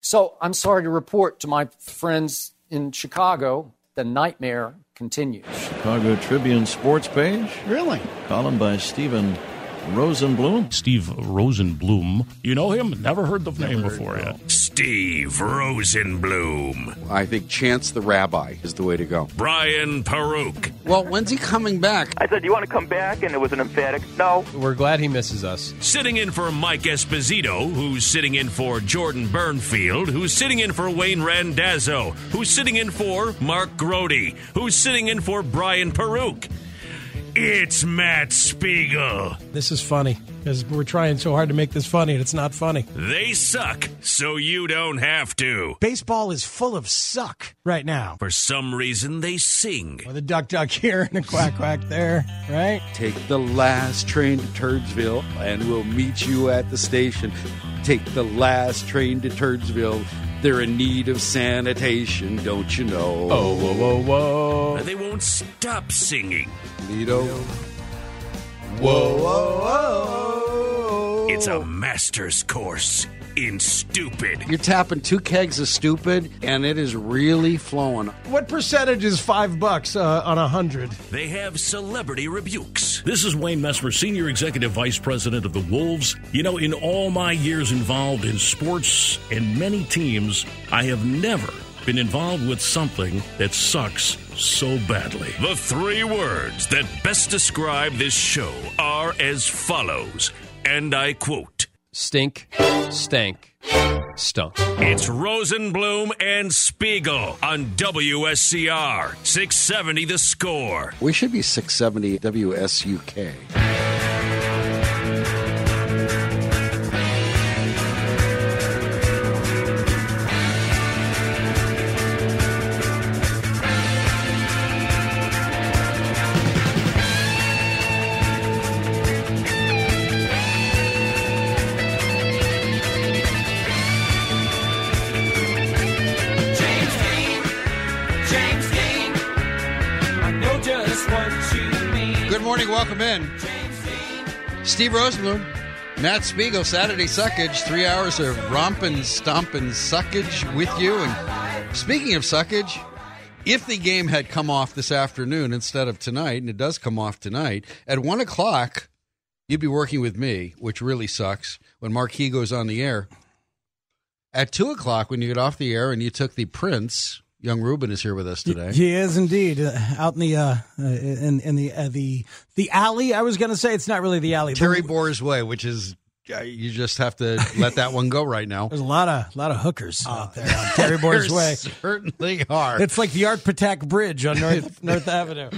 So I'm sorry to report to my friends in Chicago, the nightmare continues. Chicago Tribune sports page. Really? Column by Stephen Rosenbloom. Steve Rosenbloom. You know him? Never heard the name before yet. Steve Rosenbloom. I think Chance the Rabbi is the way to go. Brian Peruk. Well, when's he coming back? I said, Do you want to come back? And it was an emphatic no. We're glad he misses us. Sitting in for Mike Esposito, who's sitting in for Jordan Bernfield, who's sitting in for Wayne Randazzo, who's sitting in for Mark Grote, who's sitting in for Brian Peruk. It's Matt Spiegel. This is funny because we're trying so hard to make this funny and it's not funny. They suck, so you don't have to. Baseball is full of suck right now. For some reason, they sing. Or the duck duck here and a quack quack there, right? Take the last train to Turdsville and we'll meet you at the station. Take the last train to Turdsville. They're in need of sanitation, don't you know? Oh, whoa, whoa, whoa. They won't stop singing. Lido. Whoa, whoa, whoa. It's a master's course in stupid. You're tapping two kegs of stupid, and it is really flowing. What percentage is five bucks uh, on a hundred? They have celebrity rebukes. This is Wayne Messmer, Senior Executive Vice President of the Wolves. You know, in all my years involved in sports and many teams, I have never been involved with something that sucks so badly. The three words that best describe this show are as follows, and I quote Stink, stank, stunk. It's Rosenbloom and Spiegel on WSCR 670 The Score. We should be 670 WSUK. In. Steve Rosenbloom, Matt Spiegel, Saturday Suckage, three hours of romping, stomping suckage with you. And speaking of suckage, if the game had come off this afternoon instead of tonight, and it does come off tonight, at one o'clock, you'd be working with me, which really sucks when Marquee goes on the air. At two o'clock, when you get off the air and you took the Prince, young Ruben is here with us today. He is indeed uh, out in the uh, uh, in in the uh, the the alley. I was going to say it's not really the alley. Terry The- Boer's Way, which is uh, you just have to let that one go right now. There's a lot of lot of hookers out there on Terry There Way. certainly are. It's like the Art Patak Bridge on North North Avenue.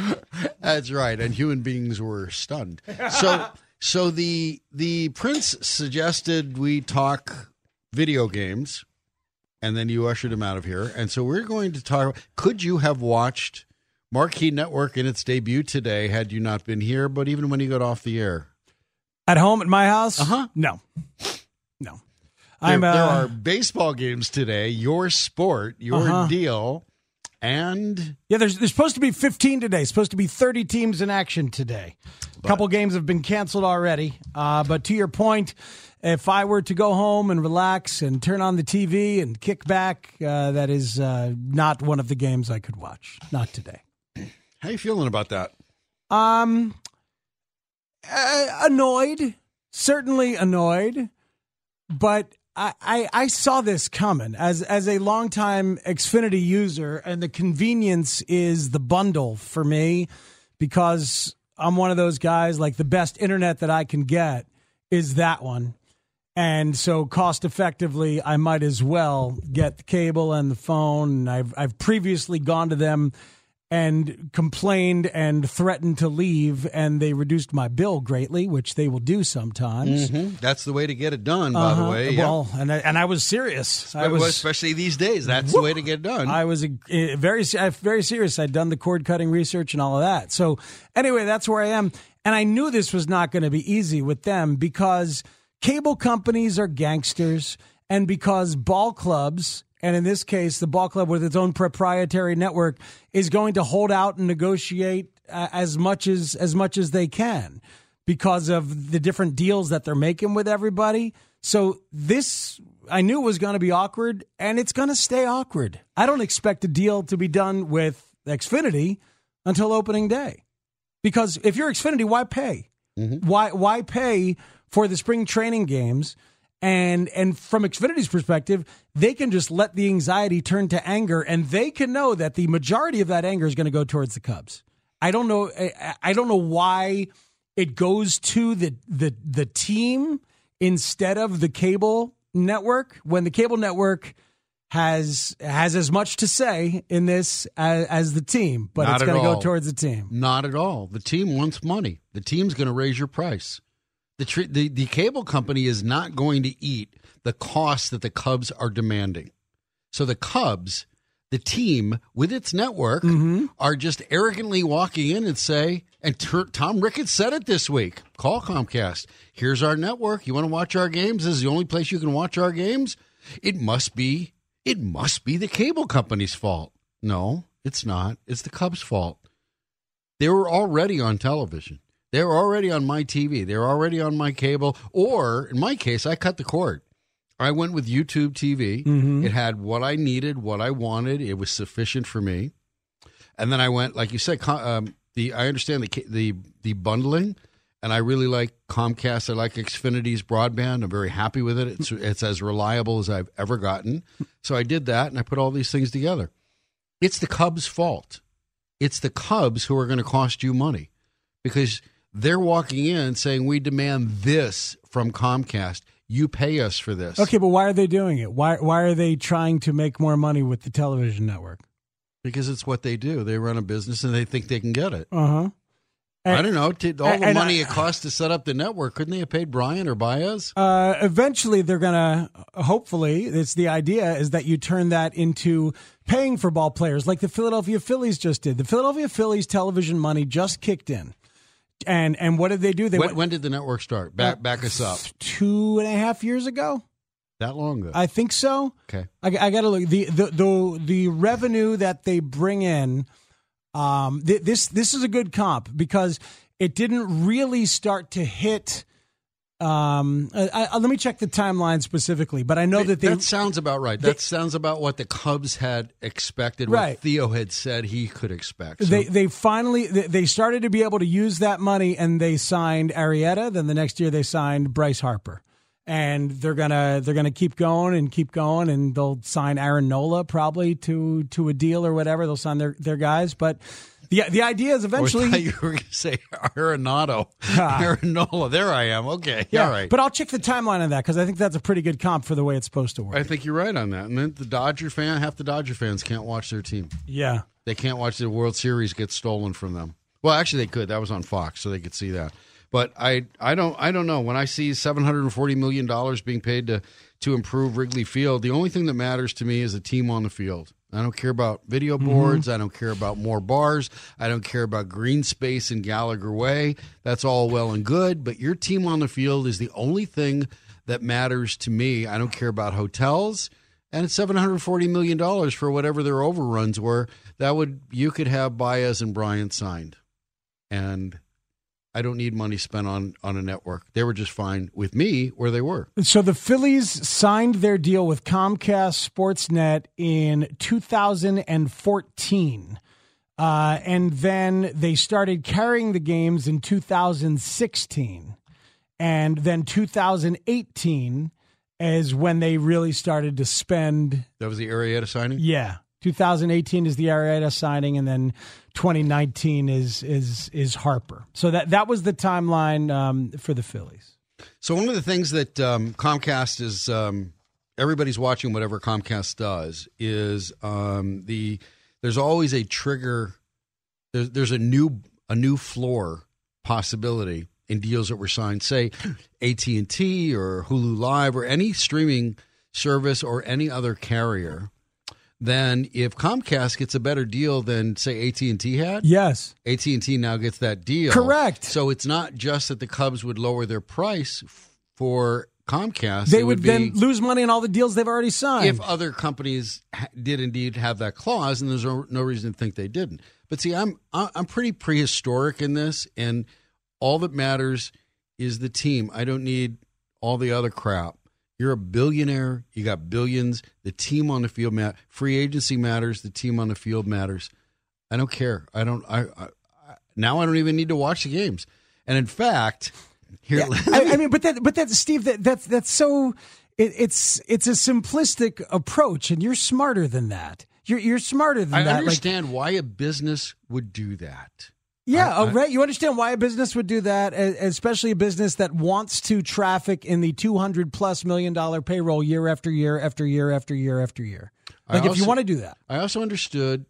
That's right, and human beings were stunned. So, so the the prince suggested we talk video games, and then you ushered him out of here. And so we're going to talk. Could you have watched Marquee Network in its debut today had you not been here? But even when you got off the air, At home at my house? Uh-huh. No, no. there, I'm. Uh, there are baseball games today. Your sport, your Uh-huh. deal, and Yeah, there's there's supposed to be 15 today. Supposed to be 30 teams in action today. A couple games have been canceled already. Uh, but to your point, if I were to go home and relax and turn on the TV and kick back, uh, that is uh, not one of the games I could watch. Not today. how you feeling about that? Um, uh, annoyed, certainly annoyed, but I, I, saw this coming as as a longtime Xfinity user, and the convenience is the bundle for me because I'm one of those guys like the best internet that I can get is that one. And so cost effectively, I might as well get the cable and the phone. I've I've previously gone to them and complained and threatened to leave, and they reduced my bill greatly, which they will do sometimes. Mhm. That's the way to get it done, by the Uh-huh. way. yeah. Well, and I, and I was serious. I was especially these days. That's the way to get it done. I was uh, very uh, very serious. I'd done the cord cutting research and all of that. So anyway, that's where I am, and I knew this was not going to be easy with them because cable companies are gangsters, and because ball clubs. And in this case, the ball club with its own proprietary network is going to hold out and negotiate uh, as much as as much as they can because of the different deals that they're making with everybody. So this I knew it was going to be awkward and it's going to stay awkward. I don't expect a deal to be done with Xfinity until opening day. Because if you're Xfinity, why pay? Why why pay for the spring training games? And and from Xfinity's perspective, they can just let the anxiety turn to anger and they can know that the majority of that anger is going to go towards the Cubs. I don't know I, I don't know why it goes to the the the team instead of the cable network when the cable network has has as much to say in this as, as the team, but Not it's going to go towards the team. Not at all. The team wants money. The team's going to raise your price. The, tr- the the cable company is not going to eat the cost that the Cubs are demanding. So the Cubs, the team with its network, mm-hmm. are just arrogantly walking in and say, and Tur Tom Ricketts said it this week. Call Comcast. Here's our network. You want to watch our games? This is the only place you can watch our games. It must be. It must be the cable company's fault. No, it's not. It's the Cubs' fault. They were already on television. They were already on my TV. They're already on my cable. Or in my case, I cut the cord. I went with YouTube TV. It had what I needed, what I wanted. It was sufficient for me. And then I went, like you said, um, the I understand the the the bundling, and I really like Comcast. I like Xfinity's broadband. I'm very happy with it. It's it's as reliable as I've ever gotten. So I did that, and I put all these things together. It's the Cubs' fault. It's the Cubs who are going to cost you money because they're walking in saying, "We demand this from Comcast. You pay us for this." Okay, but why are they doing it? Why why are they trying to make more money with the television network? Because it's what they do. They run a business and they think they can get it. Uh huh. I don't know. All the money I- it cost to set up the network, couldn't they have paid Bryant or Baez? Uh, eventually, they're gonna. Hopefully, it's the idea is that you turn that into paying for ball players, like the Philadelphia Phillies just did. The Philadelphia Phillies television money just kicked in, and and what did they do? They When, went when did the network start? Back back us up. two and a half years ago. That long ago. I think so. Okay. I, I got to look the, the the the revenue that they bring in. Um, th- this this is a good comp because it didn't really start to hit. Um, I, I, let me check the timeline specifically, but I know that they that sounds about right. That sounds about what the Cubs had expected. Right. What Theo had said he could expect. So- They they finally they they started to be able to use that money, and they signed Arrieta. Then the next year they signed Bryce Harper, and they're gonna they're gonna keep going and keep going, and they'll sign Aaron Nola probably to to a deal or whatever. They'll sign their their guys, but the the idea is eventually. you were going to say Arenado, Arenola. There I am. Okay, yeah, all right. but I'll check the timeline on that because I think that's a pretty good comp for the way it's supposed to work. I think you're right on that. And then the Dodger fan, half the Dodger fans can't watch their team. yeah, They can't watch the World Series get stolen from them. Well, actually, they could. That was on Fox, so they could see that. But I, I don't, I don't know. When I see seven hundred and forty million dollars being paid to to improve Wrigley Field, the only thing that matters to me is the team on the field. I don't care about video mm-hmm. boards. I don't care about more bars. I don't care about green space in Gallagher Way. That's all well and good, but your team on the field is the only thing that matters to me. I don't care about hotels and it's seven hundred forty million dollars for whatever their overruns were. That would you could have Baez and Bryant signed, and I don't need money spent on on a network. They were just fine with me where they were. So the Phillies signed their deal with Comcast Sportsnet in 2014. Uh, and then they started carrying the games in 2016 and then 2018 is when they really started to spend. That was the Arrieta signing. Yeah, 2018 is the Arrieta signing, and then 2019 is is is Harper. So that that was the timeline um, for the Phillies. So one of the things that um, Comcast is um, everybody's watching whatever Comcast does is um, the there's always a trigger. There's there's a new a new floor possibility in deals that were signed. Say AT and T or Hulu Live or any streaming service or any other carrier. Then if Comcast gets a better deal than say AT and T had, Yes. AT and T now gets that deal. Correct. So it's not just that the Cubs would lower their price f- for Comcast. They would, be, then lose money on all the deals they've already signed. if other companies ha- did indeed have that clause, and there's no, no reason to think they didn't. But see, I'm I'm pretty prehistoric in this, and all that matters is the team. I don't need all the other crap. You're a billionaire. You got billions. The team on the field mat. Free agency matters. The team on the field matters. I don't care. I don't. I, I, I now I don't even need to watch the games. And in fact, here. I, I mean, but that, but that, Steve. That that's that's so. It, it's it's a simplistic approach, and you're smarter than that. You're you're smarter than I that. Like, understand why a business would do that. Yeah, I- uh, right. You understand why a business would do that, especially a business that wants to traffic in the two hundred plus million dollar payroll year after year after year after year after year. I Like if you want to do that, I also understood.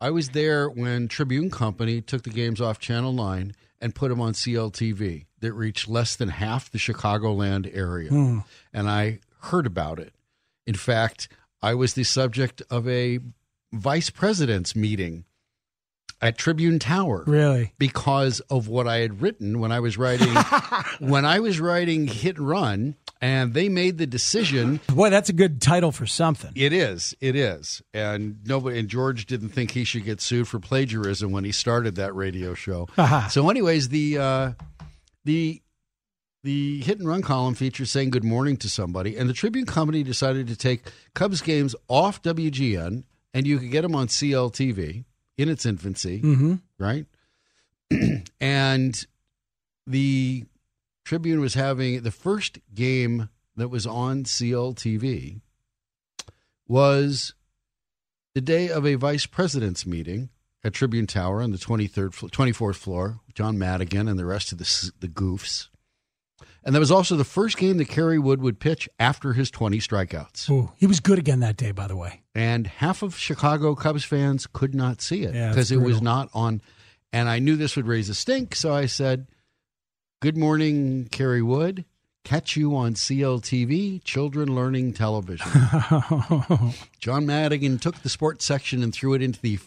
I was there when Tribune Company took the games off Channel Nine and put them on CLTV that reached less than half the Chicagoland area, Hmm. and I heard about it. In fact, I was the subject of a vice president's meeting at Tribune Tower really. because of what I had written when I was writing when I was writing Hit and Run, and they made the decision Boy, that's a good title for something. it is. It is. And nobody and George didn't think he should get sued for plagiarism when he started that radio show. so anyways, the uh the the hit and run column features saying good morning to somebody and the Tribune company decided to take Cubs games off WGN and you could get them on CLTV in its infancy, Mm-hmm. right? and the Tribune was having the first game that was on CLTV was the day of a vice president's meeting at Tribune Tower on the 23rd, flo- 24th floor, John Madigan and the rest of the, the goofs. And that was also the first game that Kerry Wood would pitch after his 20 strikeouts. Ooh, he was good again that day, by the way. And half of Chicago Cubs fans could not see it Yeah, because it was not on. And I knew this would raise a stink, so I said, Good morning, Kerry Wood. Catch you on CLTV, Children Learning Television. John Madigan took the sports section and threw it into the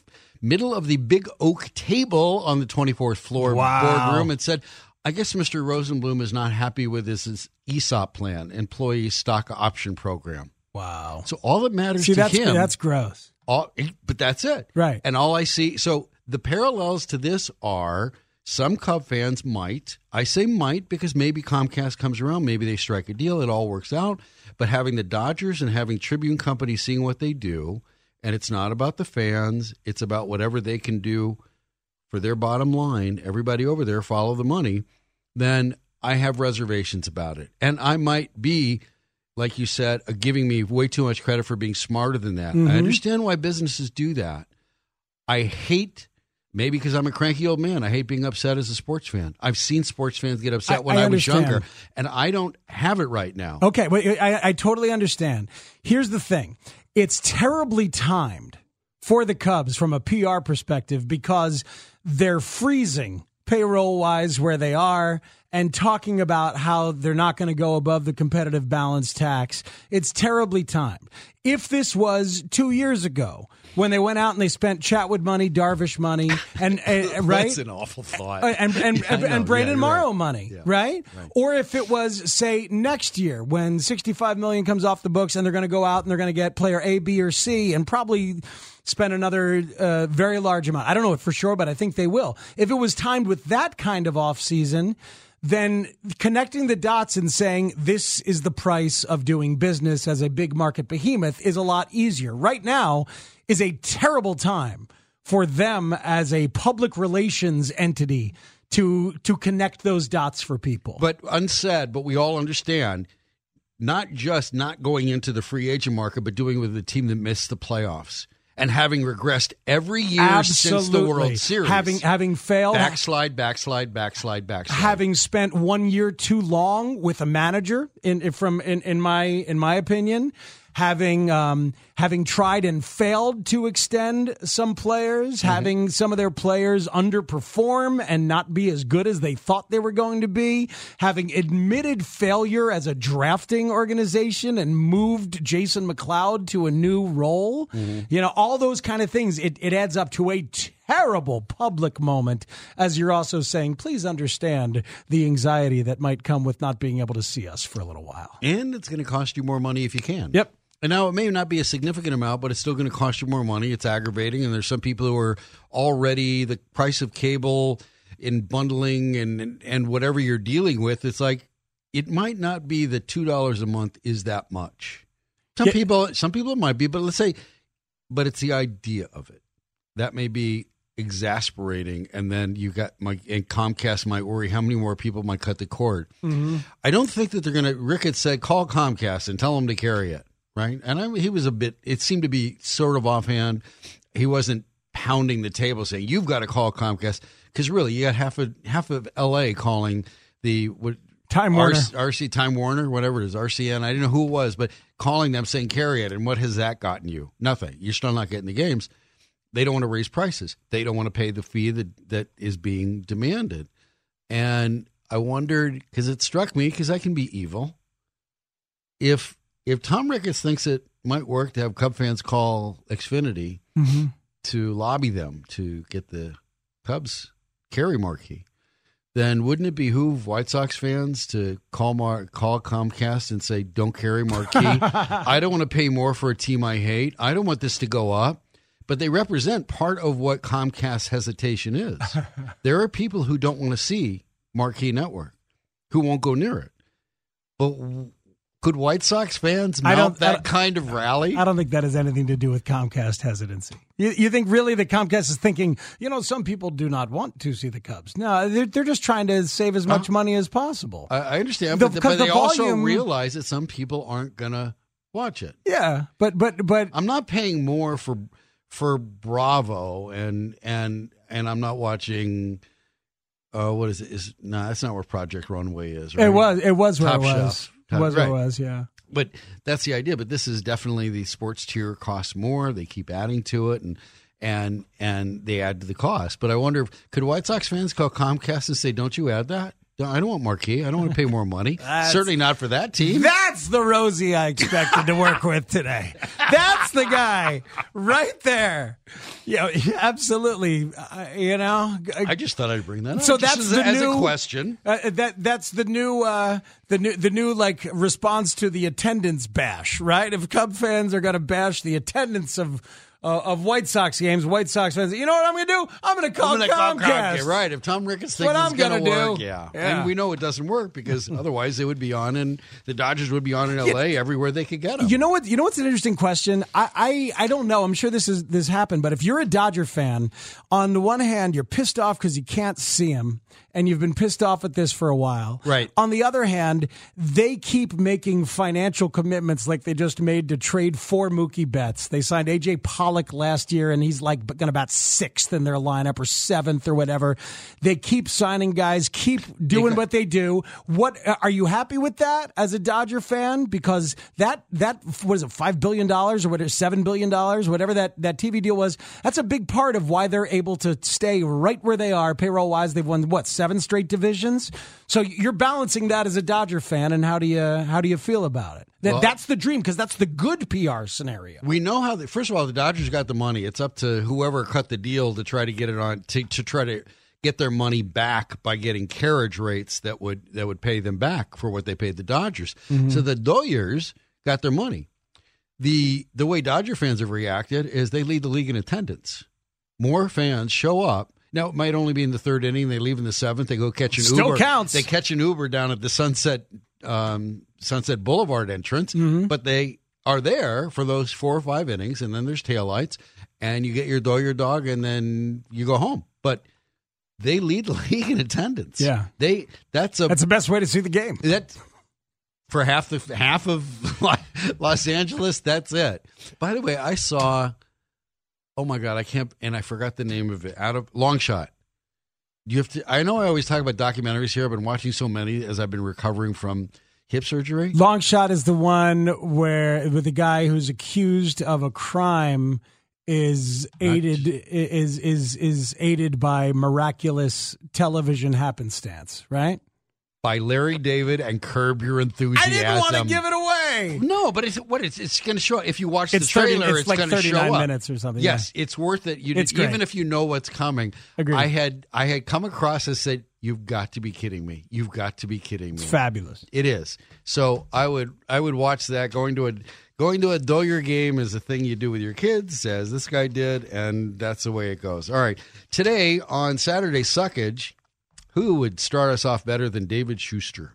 middle of the big oak table on the 24th floor Wow. boardroom and said, I guess Mr. Rosenbloom is not happy with his, his ESOP plan, employee stock option program. Wow. So all that matters See, to that's him, that's gross. all, but that's it. Right. And all I see, so the parallels to this are some Cub fans might, I say might because maybe Comcast comes around, maybe they strike a deal, it all works out. But having the Dodgers and having Tribune Company seeing what they do, and it's not about the fans, it's about whatever they can do for their bottom line. Everybody over there follow the money. Then I have reservations about it. And I might be like you said, uh, giving me way too much credit for being smarter than that. Mhm. I understand why businesses do that. I hate, maybe because I'm a cranky old man, I hate being upset as a sports fan. I've seen sports fans get upset I- when I I, was younger, and I don't have it right now. Okay, wait, I, I totally understand. Here's the thing it's terribly timed for the Cubs from a PR perspective because they're freezing payroll wise where they are and talking about how they're not going to go above the competitive balance tax. It's terribly timed. If this was two years ago, when they went out and they spent Chatwood money, Darvish money, and uh, right, That's an awful thought. uh, and and Yeah, and, and Braden Yeah, Morrow right. money, Yeah. right? Right. Or if it was say next year when 65 million comes off the books and they're going to go out and they're going to get player A, B, or C and probably spend another uh, very large amount. I don't know it for sure, but I think they will. If it was timed with that kind of off season, then connecting the dots and saying this is the price of doing business as a big market behemoth is a lot easier. Right now is a terrible time for them as a public relations entity to to connect those dots for people. But unsaid, but we all understand not just not going into the free agent market, but doing with a team that missed the playoffs and having regressed every year since the World Series. Having having failed, backslide, backslide, backslide, backslide. having spent one year too long with a manager in from in, in my in my opinion having um, having tried and failed to extend some players Mm-hmm. having some of their players underperform and not be as good as they thought they were going to be having admitted failure as a drafting organization and moved Jason McLeod to a new role you know all those kind of things it, it adds up to a terrible public moment as you're also saying please understand the anxiety that might come with not being able to see us for a little while and it's going to cost you more money if you can. Yep. And now it may not be a significant amount, but it's still going to cost you more money. It's aggravating, and there's some people who are already the price of cable in bundling and and whatever you're dealing with. It's like it might not be that two dollars a month is that much. Some Yeah. people, some people it might be, but let's say, but it's the idea of it that may be exasperating. And then you got my and Comcast might worry how many more people might cut the cord. Mm-hmm. I don't think that they're going to. Rick had said, call Comcast and tell them to carry it, right? And I, he was a bit. It seemed to be sort of offhand. He wasn't pounding the table saying you've got to call Comcast because really you got half of half of L.A. calling the what. Time Warner. RC Time Warner, whatever it is, RCN. I didn't know who it was, but calling them saying carry it. And what has that gotten you? Nothing. You're still not getting the games. They don't want to raise prices. They don't want to pay the fee that, that is being demanded. And I wondered because it struck me because I can be evil. If if Tom Ricketts thinks it might work to have Cub fans call Xfinity mm-hmm. to lobby them to get the Cubs carry marquee, then wouldn't it behoove White Sox fans to call Mar- call Comcast and say, "Don't carry marquee. I don't want to pay more for a team I hate. I don't want this to go up." But they represent part of what Comcast hesitation is. there are people who don't want to see Marquee Network, who won't go near it. But could White Sox fans I mount that kind of rally? I don't think that has anything to do with Comcast hesitancy. You, you think really that Comcast is thinking, you know, some people do not want to see the Cubs. No, they're, they're just trying to save as much money as possible. I, I understand, The- but, but they the also realize that some people aren't going to watch it. yeah, but but but I'm not paying more for for Bravo and and and I'm not watching. Uh, what is it? Is no, that's not where Project Runway is. Right? it was it was where it was. Chef. It was Right. it was. Yeah. But that's the idea. But this is definitely the sports tier costs more. They keep adding to it, and and and they add to the cost. But I wonder, if, could White Sox fans call Comcast and say, "Don't you add that? I don't want Marquee. I don't want to pay more money. Certainly not for that team." That's the Rosie I expected to work with today. That's the guy right there. Yeah, absolutely. Uh, you know, I just thought I'd bring that up. So just that's as, a- the as new a question. Uh, that that's the new uh, the new the new like response to the attendance bash, right? If Cub fans are going to bash the attendance of uh, of White Sox games, White Sox fans, you know what I'm going to do? I'm going to call gonna call Comcast. Comcast. Right. If Tom Ricketts thinks it's going to work, yeah. Yeah. And we know it doesn't work because otherwise they would be on and the Dodgers would be on in LA everywhere they could get them. You know what? You know what's an interesting question. I, I I don't know. I'm sure this is this happened, but if you're a Dodger fan, on the one hand, you're pissed off because you can't see him, and you've been pissed off at this for a while. Right. On the other hand, they keep making financial commitments, like they just made to trade for Mookie Betts. They signed AJ Pollock last year, and he's like going about sixth in their lineup or seventh or whatever. They keep signing guys, keep doing what they do. What are you happy with that as a Dodger fan? Because that that what is it, five billion dollars or whatever, seven billion dollars, whatever that that TV deal was. That's a big part of why they're able to stay right where they are payroll wise. They've won what seven straight divisions. So you're balancing that as a Dodger fan, and how do you how do you feel about it? That Well- that's the dream because that's the good PR scenario. We know how. The, first of all, the Dodgers got the money. It's up to whoever cut the deal to try to get it on to, to try to get their money back by getting carriage rates that would that would pay them back for what they paid the Dodgers. Mm-hmm. So the Doyers got their money. The the way Dodger fans have reacted is they lead the league in attendance. More fans show up. Now it might only be in the third inning. They leave in the seventh. They go catch an Still Uber. counts. They catch an Uber down at the Sunset um, Sunset Boulevard entrance, but they are there for those four or five innings, and then there's taillights, and you get your dog, your dog, and then you go home. But they lead the league in attendance. Yeah. they that's a That's the best way to see the game. that for half the half of Los Angeles. That's it. By the way, I saw. Oh my god, I can't, and I forgot the name of it. Out of long shot. You have to. I know I always talk about documentaries here. I've been watching so many as I've been recovering from hip surgery. Long shot is the one where with the guy who's accused of a crime is aided is is is aided by miraculous television happenstance, right? by Larry David and Curb Your Enthusiasm. I didn't want to give it away. No, but it's what it's it's going to show. If you watch It's the 30 trailer, it's like going to 39 show up. minutes or something, Yes, it's worth it. You It's even if you know what's coming. Agreed. I had I had come across and said, "You've got to be kidding me! You've got to be kidding me!" It's fabulous. It is. So I would I would watch that. Going to a going to a Doyer game is a thing you do with your kids, as this guy did, and that's the way it goes. All right. Today on Saturday Suckage, who would start us off better than David Schuster?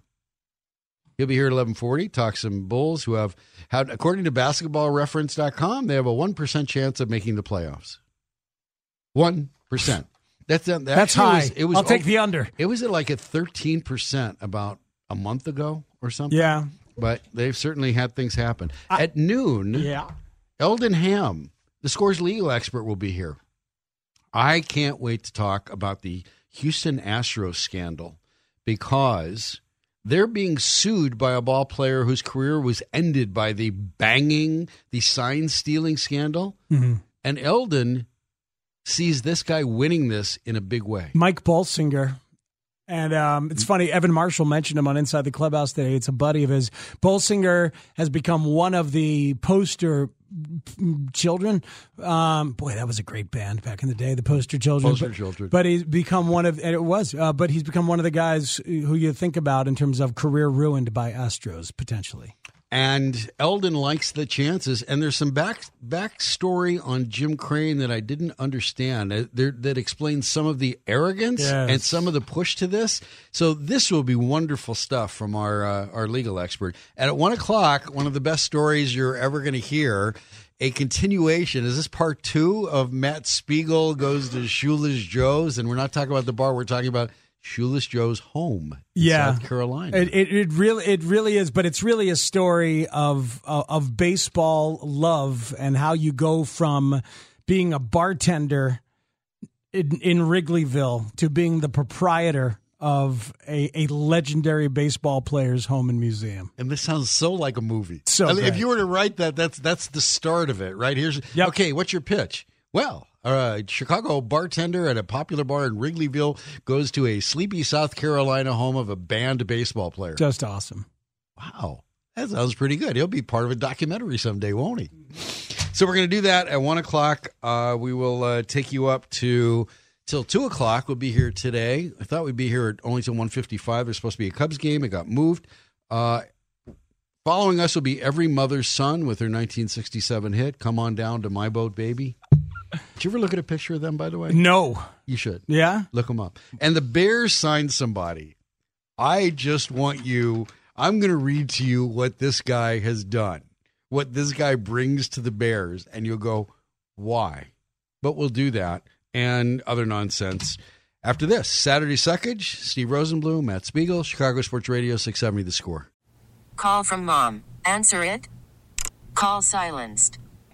He'll be here at eleven forty. Talk some Bulls who have had, according to BasketballReference.com, they have a one percent chance of making the playoffs. One percent. That's that That's high. Was, it was I'll take the under. It was at like a thirteen percent about a month ago or something. Yeah. but they've certainly had things happen. at noon, Yeah. Eldon Ham, the scores legal expert, will be here. I can't wait to talk about the Houston Astros scandal because they're being sued by a ball player whose career was ended by the banging, the sign stealing scandal. Mhm. And Eldon sees this guy winning this in a big way. Mike Bolsinger. And um, it's funny, Evan Marshall mentioned him on Inside the Clubhouse today. It's a buddy of his. Bolsinger has become one of the poster children. Um, boy, that was a great band back in the day, the Poster Children. Poster but, Children. But he's become one of, and it was, uh, but he's become one of the guys who you think about in terms of career ruined by Astros, potentially. And Eldon likes the chances. And there's some back backstory on Jim Crane that I didn't understand uh, there, that explains some of the arrogance Yes. and some of the push to this. So this will be wonderful stuff from our uh, our legal expert. And at one o'clock, one of the best stories you're ever going to hear. A continuation. Is this part two of Matt Spiegel goes to Shoeless Joe's? And we're not talking about the bar. We're talking about Shoeless Joe's home in yeah, South Carolina. It, it it really it really is, but it's really a story of of, of baseball love and how you go from being a bartender in, in Wrigleyville to being the proprietor of a, a legendary baseball player's home and museum. And this sounds so like a movie. So I mean, if you were to write that, that's that's the start of it, right? Here's okay. What's your pitch? Well, a Chicago bartender at a popular bar in Wrigleyville goes to a sleepy South Carolina home of a banned baseball player. Just awesome. Wow, that sounds pretty good. He'll be part of a documentary someday, won't he? So we're going to do that at one o'clock. Uh, we will uh, take you up to till two o'clock. We'll be here today. I thought we'd be here at only till one fifty-five. There's supposed to be a Cubs game. It got moved. Uh, following us will be every mother's son with her 1967 hit. Come on down to my boat, baby. Did you ever look at a picture of them? By the way, No. you should. Yeah. Look them up. And the Bears signed somebody. I just want you. I'm going to read to you what this guy has done, what this guy brings to the Bears, and you'll go, why? But we'll do that and other nonsense after this. Saturday Suckage, Steve Rosenbloom, Matt Spiegel, Chicago Sports Radio, 670 The Score. Call from mom. Answer it. Call silenced.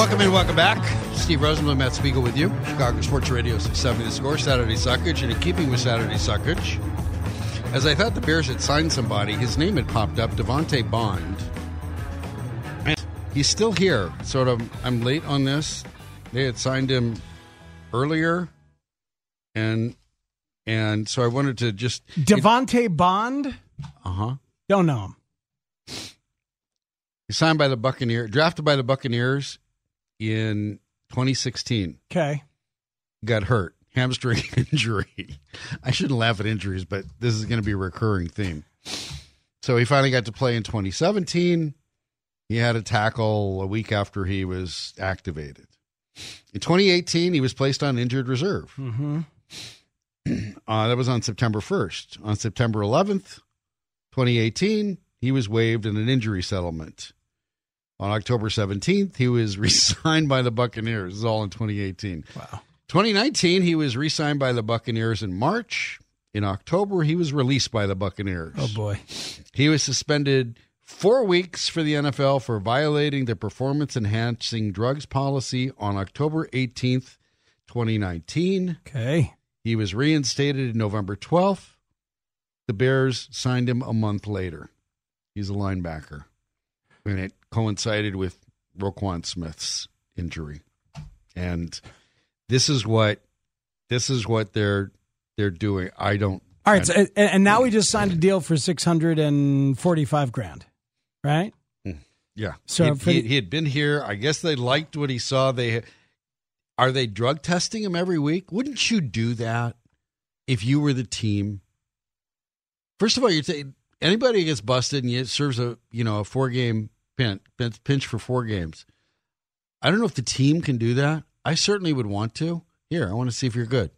Welcome in, welcome back. Steve Rosenbloom, Matt Spiegel with you. Chicago Sports Radio 670 The Score, Saturday Suckage. And in keeping with Saturday Suckage, as I thought the Bears had signed somebody, his name had popped up, Devontae Bond. He's still here. Sort of, I'm late on this. They had signed him earlier. And and so I wanted to just. Devontae Bond? Uh huh. Don't know him. He signed by the Buccaneers, drafted by the Buccaneers in 2016. Okay. Got hurt, hamstring injury. I shouldn't laugh at injuries, but this is going to be a recurring theme. So he finally got to play in 2017. He had a tackle a week after he was activated. In 2018, he was placed on injured reserve. Mm-hmm. Uh, that was on September 1st. On September 11th, 2018, he was waived in an injury settlement. On October 17th, he was re signed by the Buccaneers. This is all in 2018. Wow. 2019, he was re signed by the Buccaneers in March. In October, he was released by the Buccaneers. Oh, boy. He was suspended four weeks for the NFL for violating the performance enhancing drugs policy on October 18th, 2019. Okay. He was reinstated in November 12th. The Bears signed him a month later. He's a linebacker. And it coincided with Roquan Smith's injury. And this is what this is what they're they're doing. I don't All right. So, and, and now we just signed a deal for 645 grand, right? Mm. Yeah. So he, he, he had been here. I guess they liked what he saw. They are they drug testing him every week? Wouldn't you do that if you were the team? First of all, you're saying anybody gets busted and it serves a you know a four pinch for four games. I don't know if the team can do that. I certainly would want to. Here, I want to see if you're good.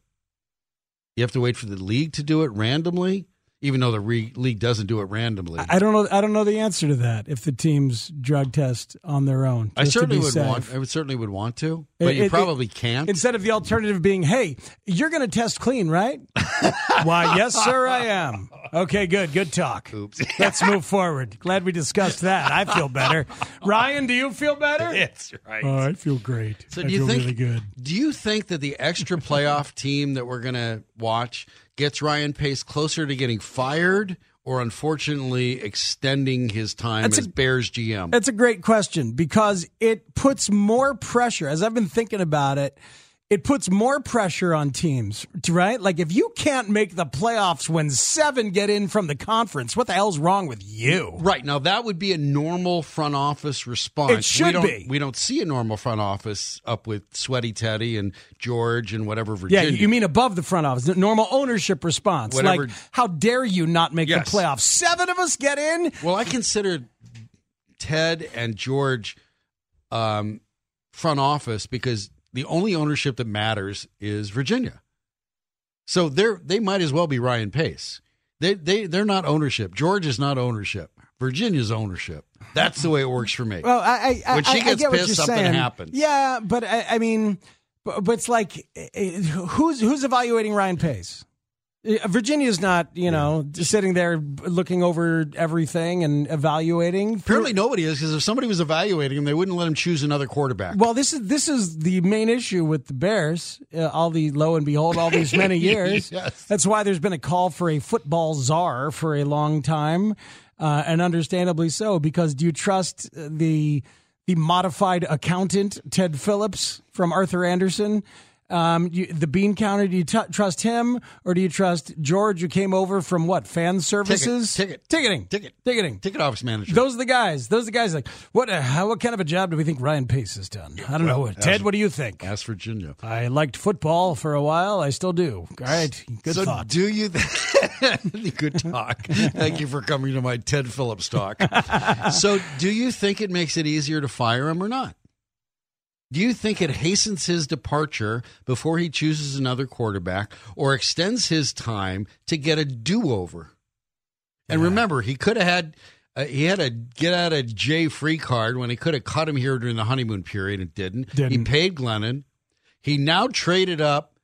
You have to wait for the league to do it randomly, even though the re- league doesn't do it randomly. I don't know. I don't know the answer to that. If the teams drug test on their own, I certainly would safe. want. I would certainly would want to, but It- you it- probably can't. Instead of the alternative being, "Hey, you're going to test clean, right?" Why, yes, sir, I am. Okay, good. Good talk. Oops. Let's move forward. Glad we discussed that. I feel better. Ryan, do you feel better? That's right. Oh, I feel great. So I you feel think? really good. Do you think that the extra playoff team that we're going to watch gets Ryan Pace closer to getting fired, or unfortunately extending his time That's as a- Bears GM? That's a great question because it puts more pressure. As I've been thinking about it, it puts more pressure on teams, right? Like if you can't make the playoffs when seven get in from the conference, what the hell's wrong with you? Right now, that would be a normal front office response. It should we don't, be. We don't see a normal front office up with Sweaty Teddy and George and whatever Yeah, you mean above the front office, normal ownership response. Whatever- Like, how dare you not make Yes. the playoffs? Seven of us get in. Well, I consider Ted and George um, front office because the only ownership that matters is Virginia. So they're they might as well be Ryan Pace. They they they're not ownership. George is not ownership. Virginia's ownership. That's the way it works for me. Well, I, I, when she gets pissed, something saying. happens. Yeah, but I, I mean, but, but it's like, eh, who's who's evaluating Ryan Pace? Eh, Virginia's not, you know, just sitting there looking over everything and evaluating. Apparently nobody is because if somebody was evaluating him, they wouldn't let him choose another quarterback. Well, this is this is the main issue with the Bears. Uh, all the lo and behold, all these many years. Yes. That's why there's been a call for a football czar for a long time, uh, and understandably so. Because do you trust the the modified accountant Ted Phillips from Arthur Andersen? Um, you, the bean counter. Do you t- trust him, or do you trust George, who came over from what fan services? ticket, ticketing, ticket, ticketing, ticket office manager. those are the guys. Those are the guys. Like, what? Uh, how, what kind of a job do we think Ryan Pace has done? I don't know. Ted, what do you think? Ask Virginia. I liked football for a while. I still do. All right, good so thought. do you? Th- good talk. Thank you for coming to my Ted Phillips talk. so, do you think it makes it easier to fire him or not? Do you think it hastens his departure before he chooses another quarterback or extends his time to get a do-over? And remember, he could have had uh, he had a get out of J free card when he could have cut him here during the honeymoon period and didn't. He Didn't. paid Glennon. He now traded up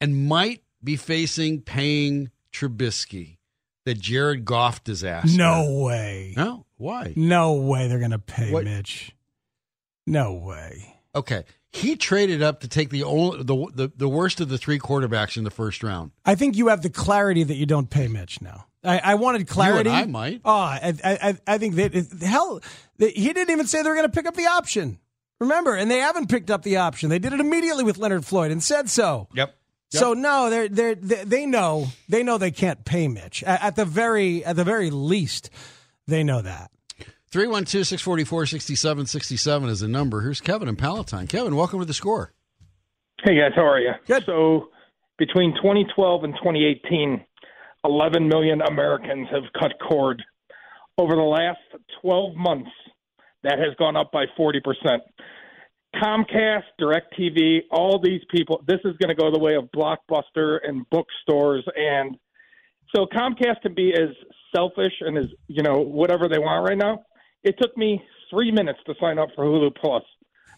and might be facing paying Trubisky, the Jared Goff disaster. no way. No, why? No way they're going to pay What- Mitch. No way. Okay, he traded up to take the only the, the the worst of the three quarterbacks in the first round. I think you have the clarity that you don't pay Mitch now. I, I wanted clarity. I might. Oh, I, I, I think that hell, that he didn't even say they were going to pick up the option. Remember, and they haven't picked up the option. They did it immediately with Leonard Floyd and said so. Yep. So no, they're, they're, they they know they know they can't pay Mitch at, at the very at the very least. They know that. 312 644 6767 is the number. Here's Kevin in Palatine. Kevin, welcome to the score. Hey guys, how are you? Good. So between 2012 and 2018, 11 million Americans have cut cord. Over the last 12 months, that has gone up by 40%. Comcast, DirecTV, all these people, this is going to go the way of Blockbuster and bookstores. And so Comcast can be as selfish and as, you know, whatever they want right now. It took me three minutes to sign up for Hulu Plus.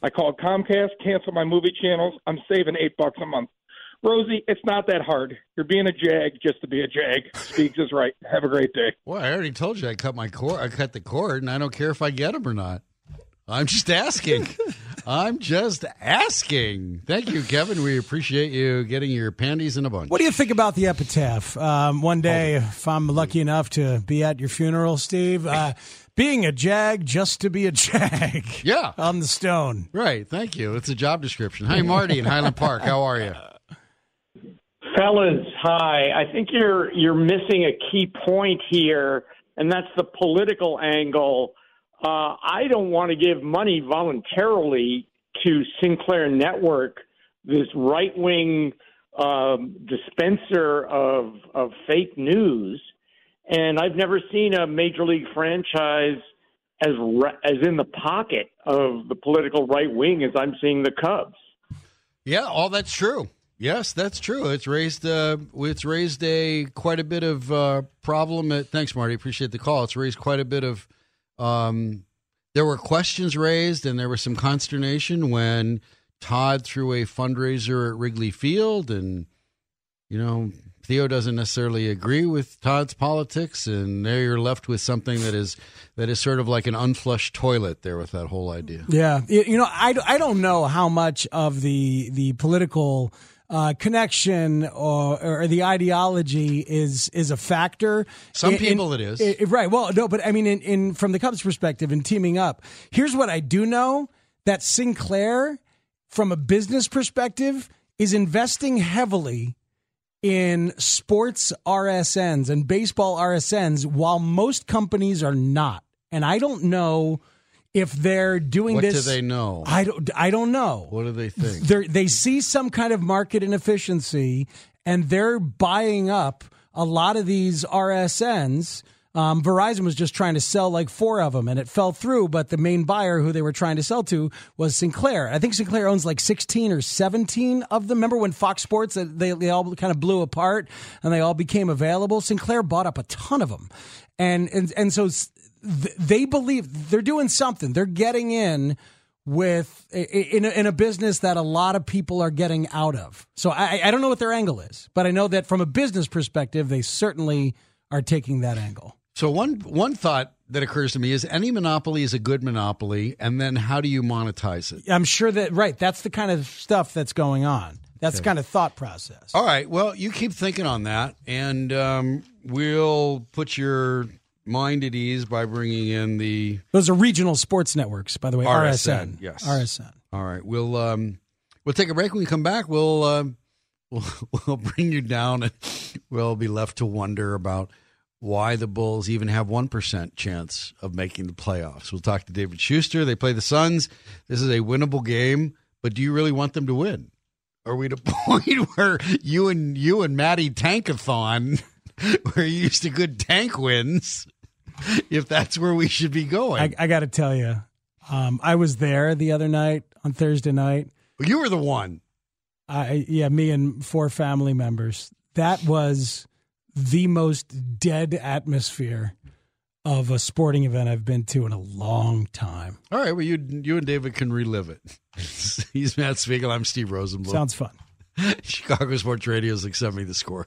I called Comcast, canceled my movie channels. I'm saving eight bucks a month. Rosie, it's not that hard. You're being a jag just to be a jag. Speaks is right. Have a great day. Well, I already told you I cut my cord. I cut the cord, and I don't care if I get them or not. I'm just asking. I'm just asking. Thank you, Kevin. We appreciate you getting your panties in a bunch. What do you think about the epitaph? Um, one day, if I'm lucky enough to be at your funeral, Steve, uh, being a jag just to be a jag. Yeah. On the stone. Right. Thank you. It's a job description. Hi, Marty in Highland Park. How are you? Fellas, hi. I think you're you're missing a key point here, and that's the political angle. Uh, I don't want to give money voluntarily to Sinclair Network, this right wing um, dispenser of of fake news, and I've never seen a major league franchise as as in the pocket of the political right wing as I'm seeing the Cubs. Yeah, all that's true. Yes, that's true. It's raised uh, it's raised a quite a bit of uh, problem. At, thanks, Marty. Appreciate the call. It's raised quite a bit of. Um, there were questions raised, and there was some consternation when Todd threw a fundraiser at Wrigley Field, and you know Theo doesn't necessarily agree with Todd's politics, and there you're left with something that is that is sort of like an unflushed toilet there with that whole idea. Yeah, you know, I, I don't know how much of the the political uh, connection or, or the ideology is is a factor. Some In- people in- it is. i- right. Well, no, but I mean, in, in from the Cubs' perspective and teaming up, here's what I do know: that Sinclair, from a business perspective, is investing heavily in sports RSNs and baseball RSNs, while most companies are not. And I don't know if they're doing What this. do they know? I don't. I don't know. What do they think? They they see some kind of market inefficiency, and they're buying up a lot of these RSNs. Um, Verizon was just trying to sell like four of them, and it fell through. But the main buyer who they were trying to sell to was Sinclair. I think Sinclair owns like sixteen or seventeen of them. Remember when Fox Sports uh, they they all kind of blew apart and they all became available? Sinclair bought up a ton of them, and and and so th- they believe they're doing something. They're getting in with in a, in a business that a lot of people are getting out of. So I, I don't know what their angle is, but I know that from a business perspective, they certainly are taking that angle. So one one thought that occurs to me is any monopoly is a good monopoly, and then how do you monetize it? I'm sure that right. That's the kind of stuff that's going on. That's the kind of thought process. All right. Well, you keep thinking on that, and um, we'll put your mind at ease by bringing in the Those are regional sports networks, by the way. RSN. Yes. RSN. All right. We'll um, we'll take a break. When we come back, we'll um, we'll we'll bring you down, and we'll be left to wonder about why the Bulls even have one percent chance of making the playoffs. We'll talk to David Schuster. They play the Suns. This is a winnable game, but do you really want them to win? Are we at a point where you and you and Matty Tankathon, where you used to good tank wins, if that's where we should be going? I, I got to tell you, um, I was there the other night on Thursday night. you were the one. I yeah, me and four family members. That was the most dead atmosphere of a sporting event I've been to in a long time. All right, well, you you and David can relive it. He's Matt Spiegel. I'm Steve Rosenbloom. Sounds fun. Chicago Sports like send me the score.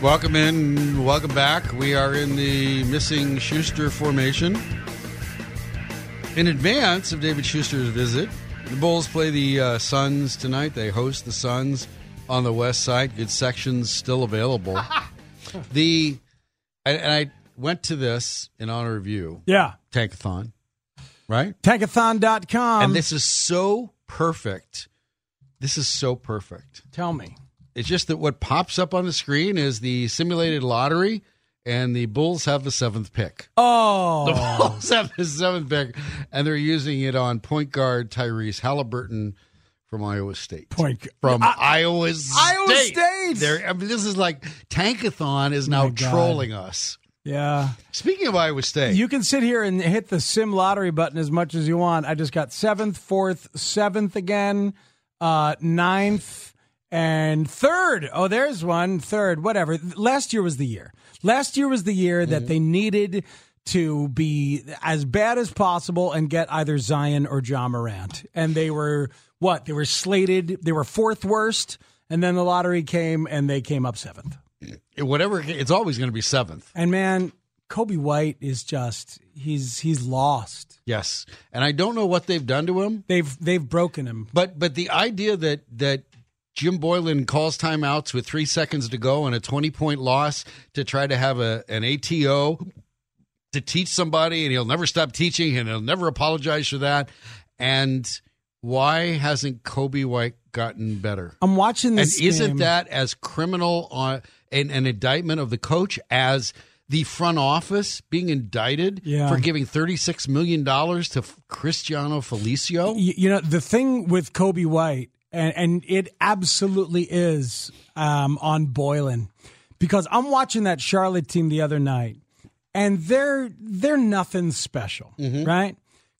Welcome in, welcome back. We are in the missing Schuster formation. In advance of David Schuster's visit, the Bulls play the uh, Suns tonight. They host the Suns on the west side. Good sections still available. the and, and I went to this in honor of you. Yeah. Tankathon, right? Tankathon.com. and this is so perfect. This is so perfect. Tell me. It's just that what pops up on the screen is the simulated lottery, and the Bulls have the seventh pick. Oh. The Bulls have the seventh pick, and they're using it on point guard Tyrese Halliburton from Iowa State. Point from I- Iowa State. Iowa State! They're, I mean, this is like Tankathon is now My God. trolling us. Yeah. Speaking of Iowa State, You can sit here and hit the sim lottery button as much as you want. I just got seventh, fourth, seventh again, uh, ninth, and third. Oh, there's one. Third, whatever. Last year was the year. Last year was the year that mm-hmm. they needed to be as bad as possible and get either Zion or Ja Morant. And they were what? They were slated, they were fourth worst, and then the lottery came and they came up seventh. whatever, it's always going to be seventh. And man, Coby White is just he's he's lost. Yes, and I don't know what they've done to him. They've they've broken him. But but the idea that that Jim Boylan calls timeouts with three seconds to go and a twenty point loss to try to have a an ATO to teach somebody, and he'll never stop teaching, and he'll never apologize for that. And why hasn't Coby White gotten better? I'm watching this. And isn't that as criminal on an, an indictment of the coach as the front office being indicted Yeah. for giving thirty six million dollars to Cristiano Felicio? Y- you know the thing with Coby White, and and it absolutely is um, on Boylan, because I'm watching that Charlotte team the other night, and they're they're nothing special, right?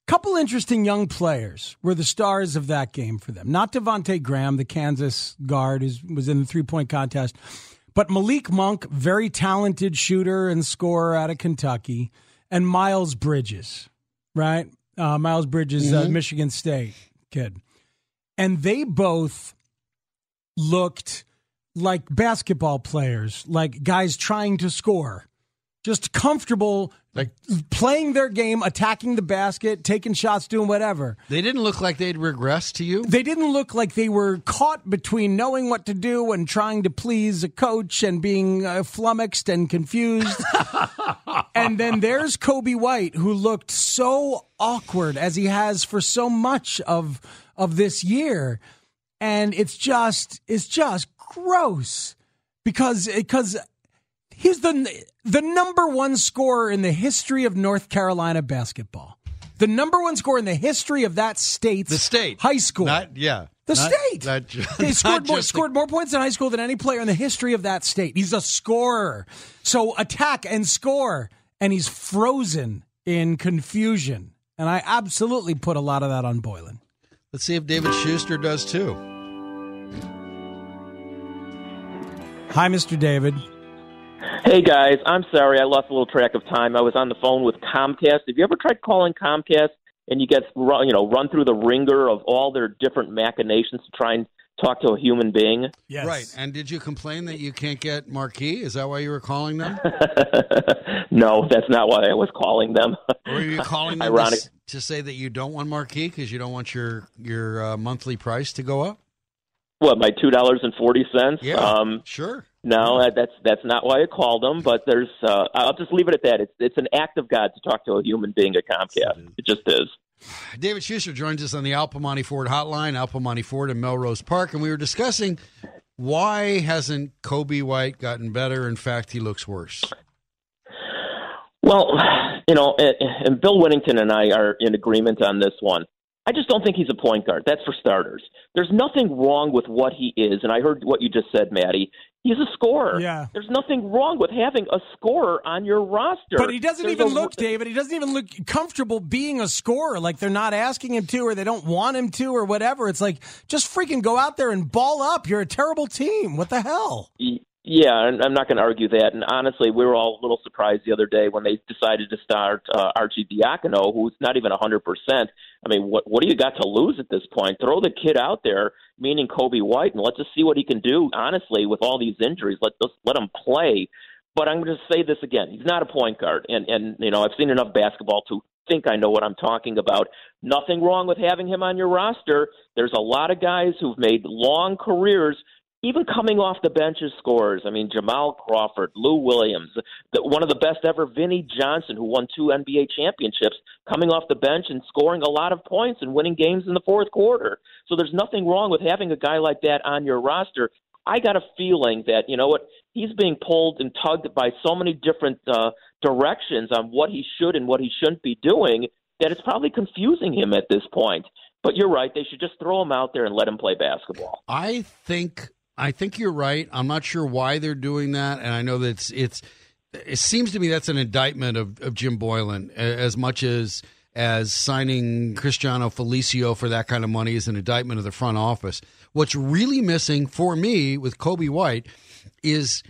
Couple interesting young players were the stars of that game for them. Not Devonte Graham, the Kansas guard, who was in the three point contest, but Malik Monk, very talented shooter and scorer out of Kentucky, and Miles Bridges, right? Uh, Miles Bridges, uh, Mhm. Michigan State kid. And they both looked like basketball players, like guys trying to score, just comfortable, like playing their game, attacking the basket, taking shots, doing whatever. They didn't look like they'd regressed to you. They didn't look like they were caught between knowing what to do and trying to please a coach and being uh, flummoxed and confused. and then there's Coby White, who looked so awkward as he has for so much of of this year, and it's just it's just gross because because he's the the number one scorer in the history of North Carolina basketball. The number one scorer in the history of that state's The state. high school. Not yeah. The Not- state. not ju- They scored more, just scored more points in high school than any player in the history of that state. He's a scorer. So attack and score, and he's frozen in confusion. And I absolutely put a lot of that on Boylan. Let's see if David Schuster does too. Hi, Mr. David. Hey guys, I'm sorry I lost a little track of time. I was on the phone with Comcast. Have you ever tried calling Comcast and you get run- you know run through the ringer of all their different machinations to try and talk to a human being? Yes. Right. And did you complain that you can't get Marquee? Is that why you were calling them? no, that's not why I was calling them. Or are you calling them Ironic. to, to say that you don't want Marquee because you don't want your your uh, monthly price to go up? What my two dollars and forty cents? Yeah, um, sure. No, that- that's that's not why I called them. But there's, uh, I'll just leave it at that. It's it's an act of God to talk to a human being at Comcast. It just is. David Schuster joins us on the Al Piemonte Ford hotline, Al Piemonte Ford in Melrose Park, and we were discussing why hasn't Coby White gotten better? In fact, he looks worse. Well, you know, and, and Bill Wennington and I are in agreement on this one. I just don't think he's a point guard. That's for starters. There's nothing wrong with what he is, and I heard what you just said, Maddie. He's a scorer. Yeah. There's nothing wrong with having a scorer on your roster. But he doesn't There's even a- look, David. He doesn't even look comfortable being a scorer. Like they're not asking him to, or they don't want him to, or whatever. It's like just freaking go out there and ball up. You're a terrible team. What the hell? Yeah, I'm not going to argue that. And honestly, we were all a little surprised the other day when they decided to start uh, Archie Diacono, who's not even 100%. I mean, what what do you got to lose at this point? Throw the kid out there, meaning Coby White, and let's just see what he can do. Honestly, with all these injuries, let us let him play. But I'm going to say this again: he's not a point guard, and and you know I've seen enough basketball to think I know what I'm talking about. Nothing wrong with having him on your roster. There's a lot of guys who've made long careers even coming off the bench as scorers. I mean, Jamal Crawford, Lou Williams, the, one of the best ever, Vinnie Johnson, who won two NBA championships, coming off the bench and scoring a lot of points and winning games in the fourth quarter. So there's nothing wrong with having a guy like that on your roster. I got a feeling that, you know what, he's being pulled and tugged by so many different uh, directions on what he should and what he shouldn't be doing that it's probably confusing him at this point. But you're right; they should just throw him out there and let him play basketball. I think I think you're right. I'm not sure why they're doing that, and I know that it's it's. It seems to me that's an indictment of, of Jim Boylan as much as as signing Cristiano Felicio for that kind of money is an indictment of the front office. What's really missing for me with Coby White is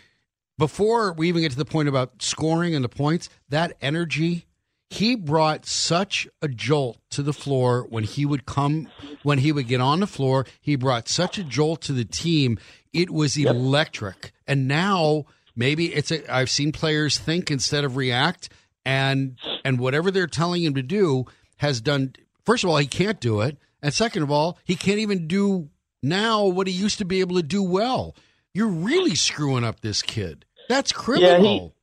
before we even get to the point about scoring and the points, that energy he brought such a jolt to the floor when he would come when he would get on the floor he brought such a jolt to the team it was electric and now maybe it's a i've seen players think instead of react and and whatever they're telling him to do has done first of all he can't do it and second of all he can't even do now what he used to be able to do well you're really screwing up this kid that's criminal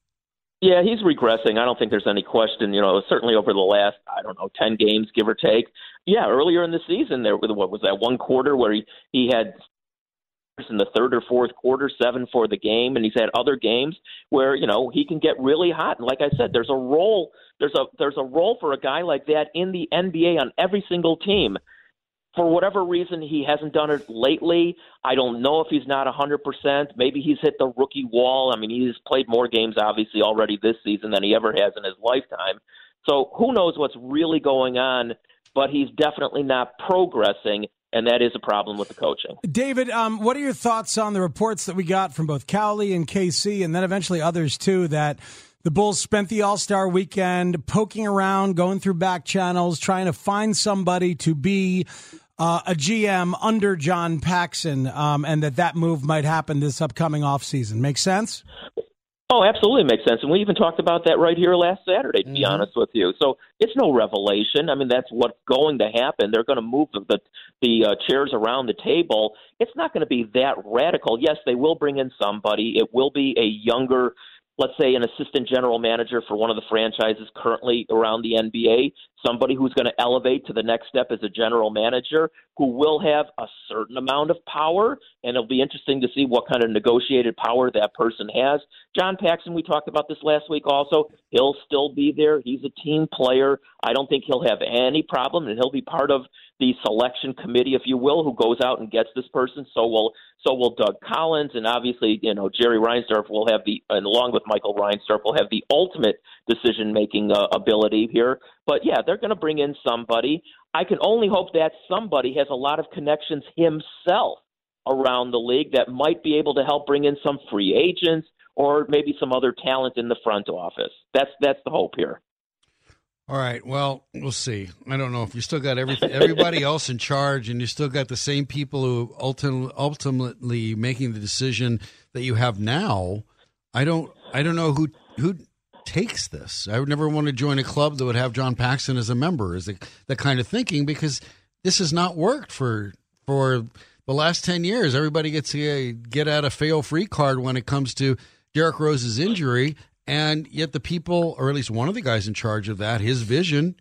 Yeah, he's regressing. I don't think there's any question. You know, certainly over the last, I don't know, ten games, give or take. Yeah, earlier in the season, there was what was that one quarter where he he had in the third or fourth quarter, seven for the game, and he's had other games where you know he can get really hot. And like I said, there's a role, there's a there's a role for a guy like that in the NBA on every single team. For whatever reason, he hasn't done it lately. I don't know if he's not 100%. Maybe he's hit the rookie wall. I mean, he's played more games, obviously, already this season than he ever has in his lifetime. So who knows what's really going on, but he's definitely not progressing, and that is a problem with the coaching. David, um, what are your thoughts on the reports that we got from both Cowley and KC, and then eventually others too, that the Bulls spent the All Star weekend poking around, going through back channels, trying to find somebody to be uh, a GM under John Paxson, um, and that that move might happen this upcoming offseason. Make sense? Oh, absolutely makes sense. And we even talked about that right here last Saturday, to be honest with you. So it's no revelation. I mean, that's what's going to happen. They're going to move the the, the uh, chairs around the table. It's not going to be that radical. Yes, they will bring in somebody. It will be a younger, let's say, an assistant general manager for one of the franchises currently around the NBA. Somebody who's going to elevate to the next step as a general manager, who will have a certain amount of power, and it'll be interesting to see what kind of negotiated power that person has. John Paxson, we talked about this last week also. He'll still be there. He's a team player. I don't think he'll have any problem, and he'll be part of the selection committee, if you will, who goes out and gets this person. So will so will Doug Collins, and obviously, you know, Jerry Reinsdorf will have the, and along with Michael Reinsdorf, will have the ultimate decision making uh, ability here. But yeah, they're going to bring in somebody. I can only hope that somebody has a lot of connections himself around the league that might be able to help bring in some free agents or maybe some other talent in the front office. That's that's the hope here. All right. Well, we'll see. I don't know if you still got everything, everybody else in charge, and you still got the same people who ultimately, ultimately making the decision that you have now. I don't. I don't know who who takes this. I would never want to join a club that would have John Paxson as a member. Is the the kind of thinking because this has not worked for for the last ten years. Everybody gets a get out of fail free card when it comes to Derrick Rose's injury, and yet the people, or at least one of the guys in charge of that, his vision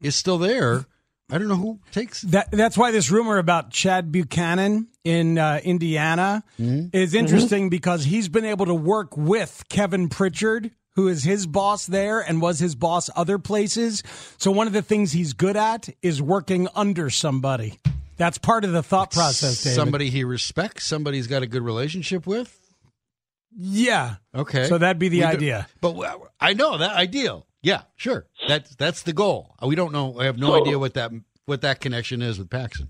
is still there. I don't know who takes that. That's why this rumor about Chad Buchanan in uh, Indiana is interesting because he's been able to work with Kevin Pritchard, who is his boss there and was his boss other places. So one of the things he's good at is working under somebody. That's part of the thought process. David. somebody he respects, somebody he's got a good relationship with. Yeah. Okay, So that'd be the We do- idea. but uh, I know that ideal. Yeah, sure. That's that's the goal. Uh, we don't know. I have no So- idea what that what that connection is with Paxson.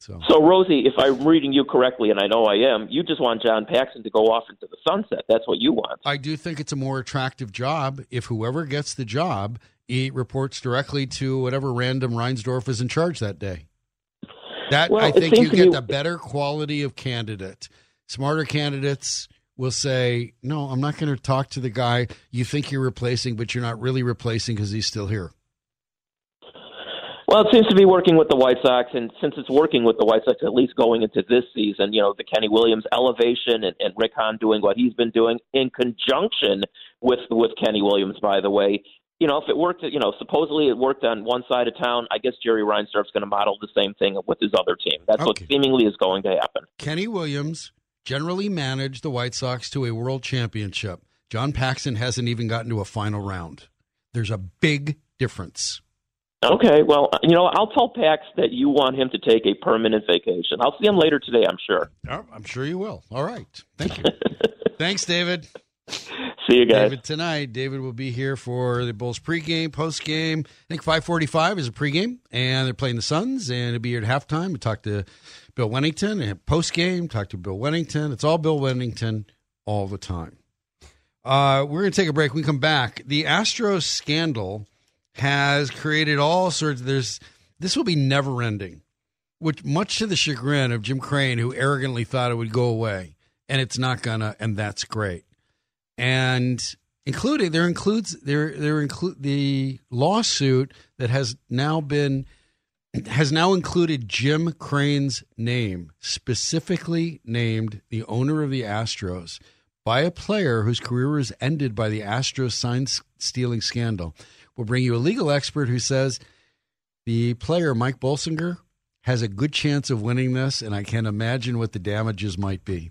So, So, Rosie, if I'm reading you correctly, and I know I am, you just want John Paxson to go off into the sunset. That's what you want. I do think it's a more attractive job if whoever gets the job he reports directly to whatever random Reinsdorf is in charge that day. That Well, I think you get me- the better quality of candidate. Smarter candidates will say, "No, I'm not going to talk to the guy you think you're replacing, but you're not really replacing because he's still here." Well, it seems to be working with the White Sox, and since it's working with the White Sox, at least going into this season, you know, the Kenny Williams elevation and, and Rick Hahn doing what he's been doing in conjunction with with Kenny Williams, by the way. You know, if it worked, you know, supposedly it worked on one side of town. I guess Jerry Reinsdorf's going to model the same thing with his other team. That's what seemingly is going to happen. Kenny Williams generally managed the White Sox to a world championship. John Paxson hasn't even gotten to a final round. There's a big difference. Okay, well, you know, I'll tell Pax that you want him to take a permanent vacation. I'll see him later today, I'm sure. I'm sure you will. All right. Thank you. Thanks, David. See you guys. David tonight. David will be here for the Bulls pregame, postgame. I think 545 is a pregame, and they're playing the Suns, and he'll be here at halftime. We talk to Bill Wennington, and postgame, talk to Bill Wennington. It's all Bill Wennington all the time. Uh, we're going to take a break. When we come back, the Astros scandal has created all sorts. There's this will be never ending, which much to the chagrin of Jim Crane, who arrogantly thought it would go away, and it's not gonna, and that's great. And including there includes there there include the lawsuit that has now been has now included Jim Crane's name, specifically named the owner of the Astros by a player whose career was ended by the Astros sign stealing scandal. We'll bring you a legal expert who says the player, Mike Bolsinger, has a good chance of winning this, and I can't imagine what the damages might be.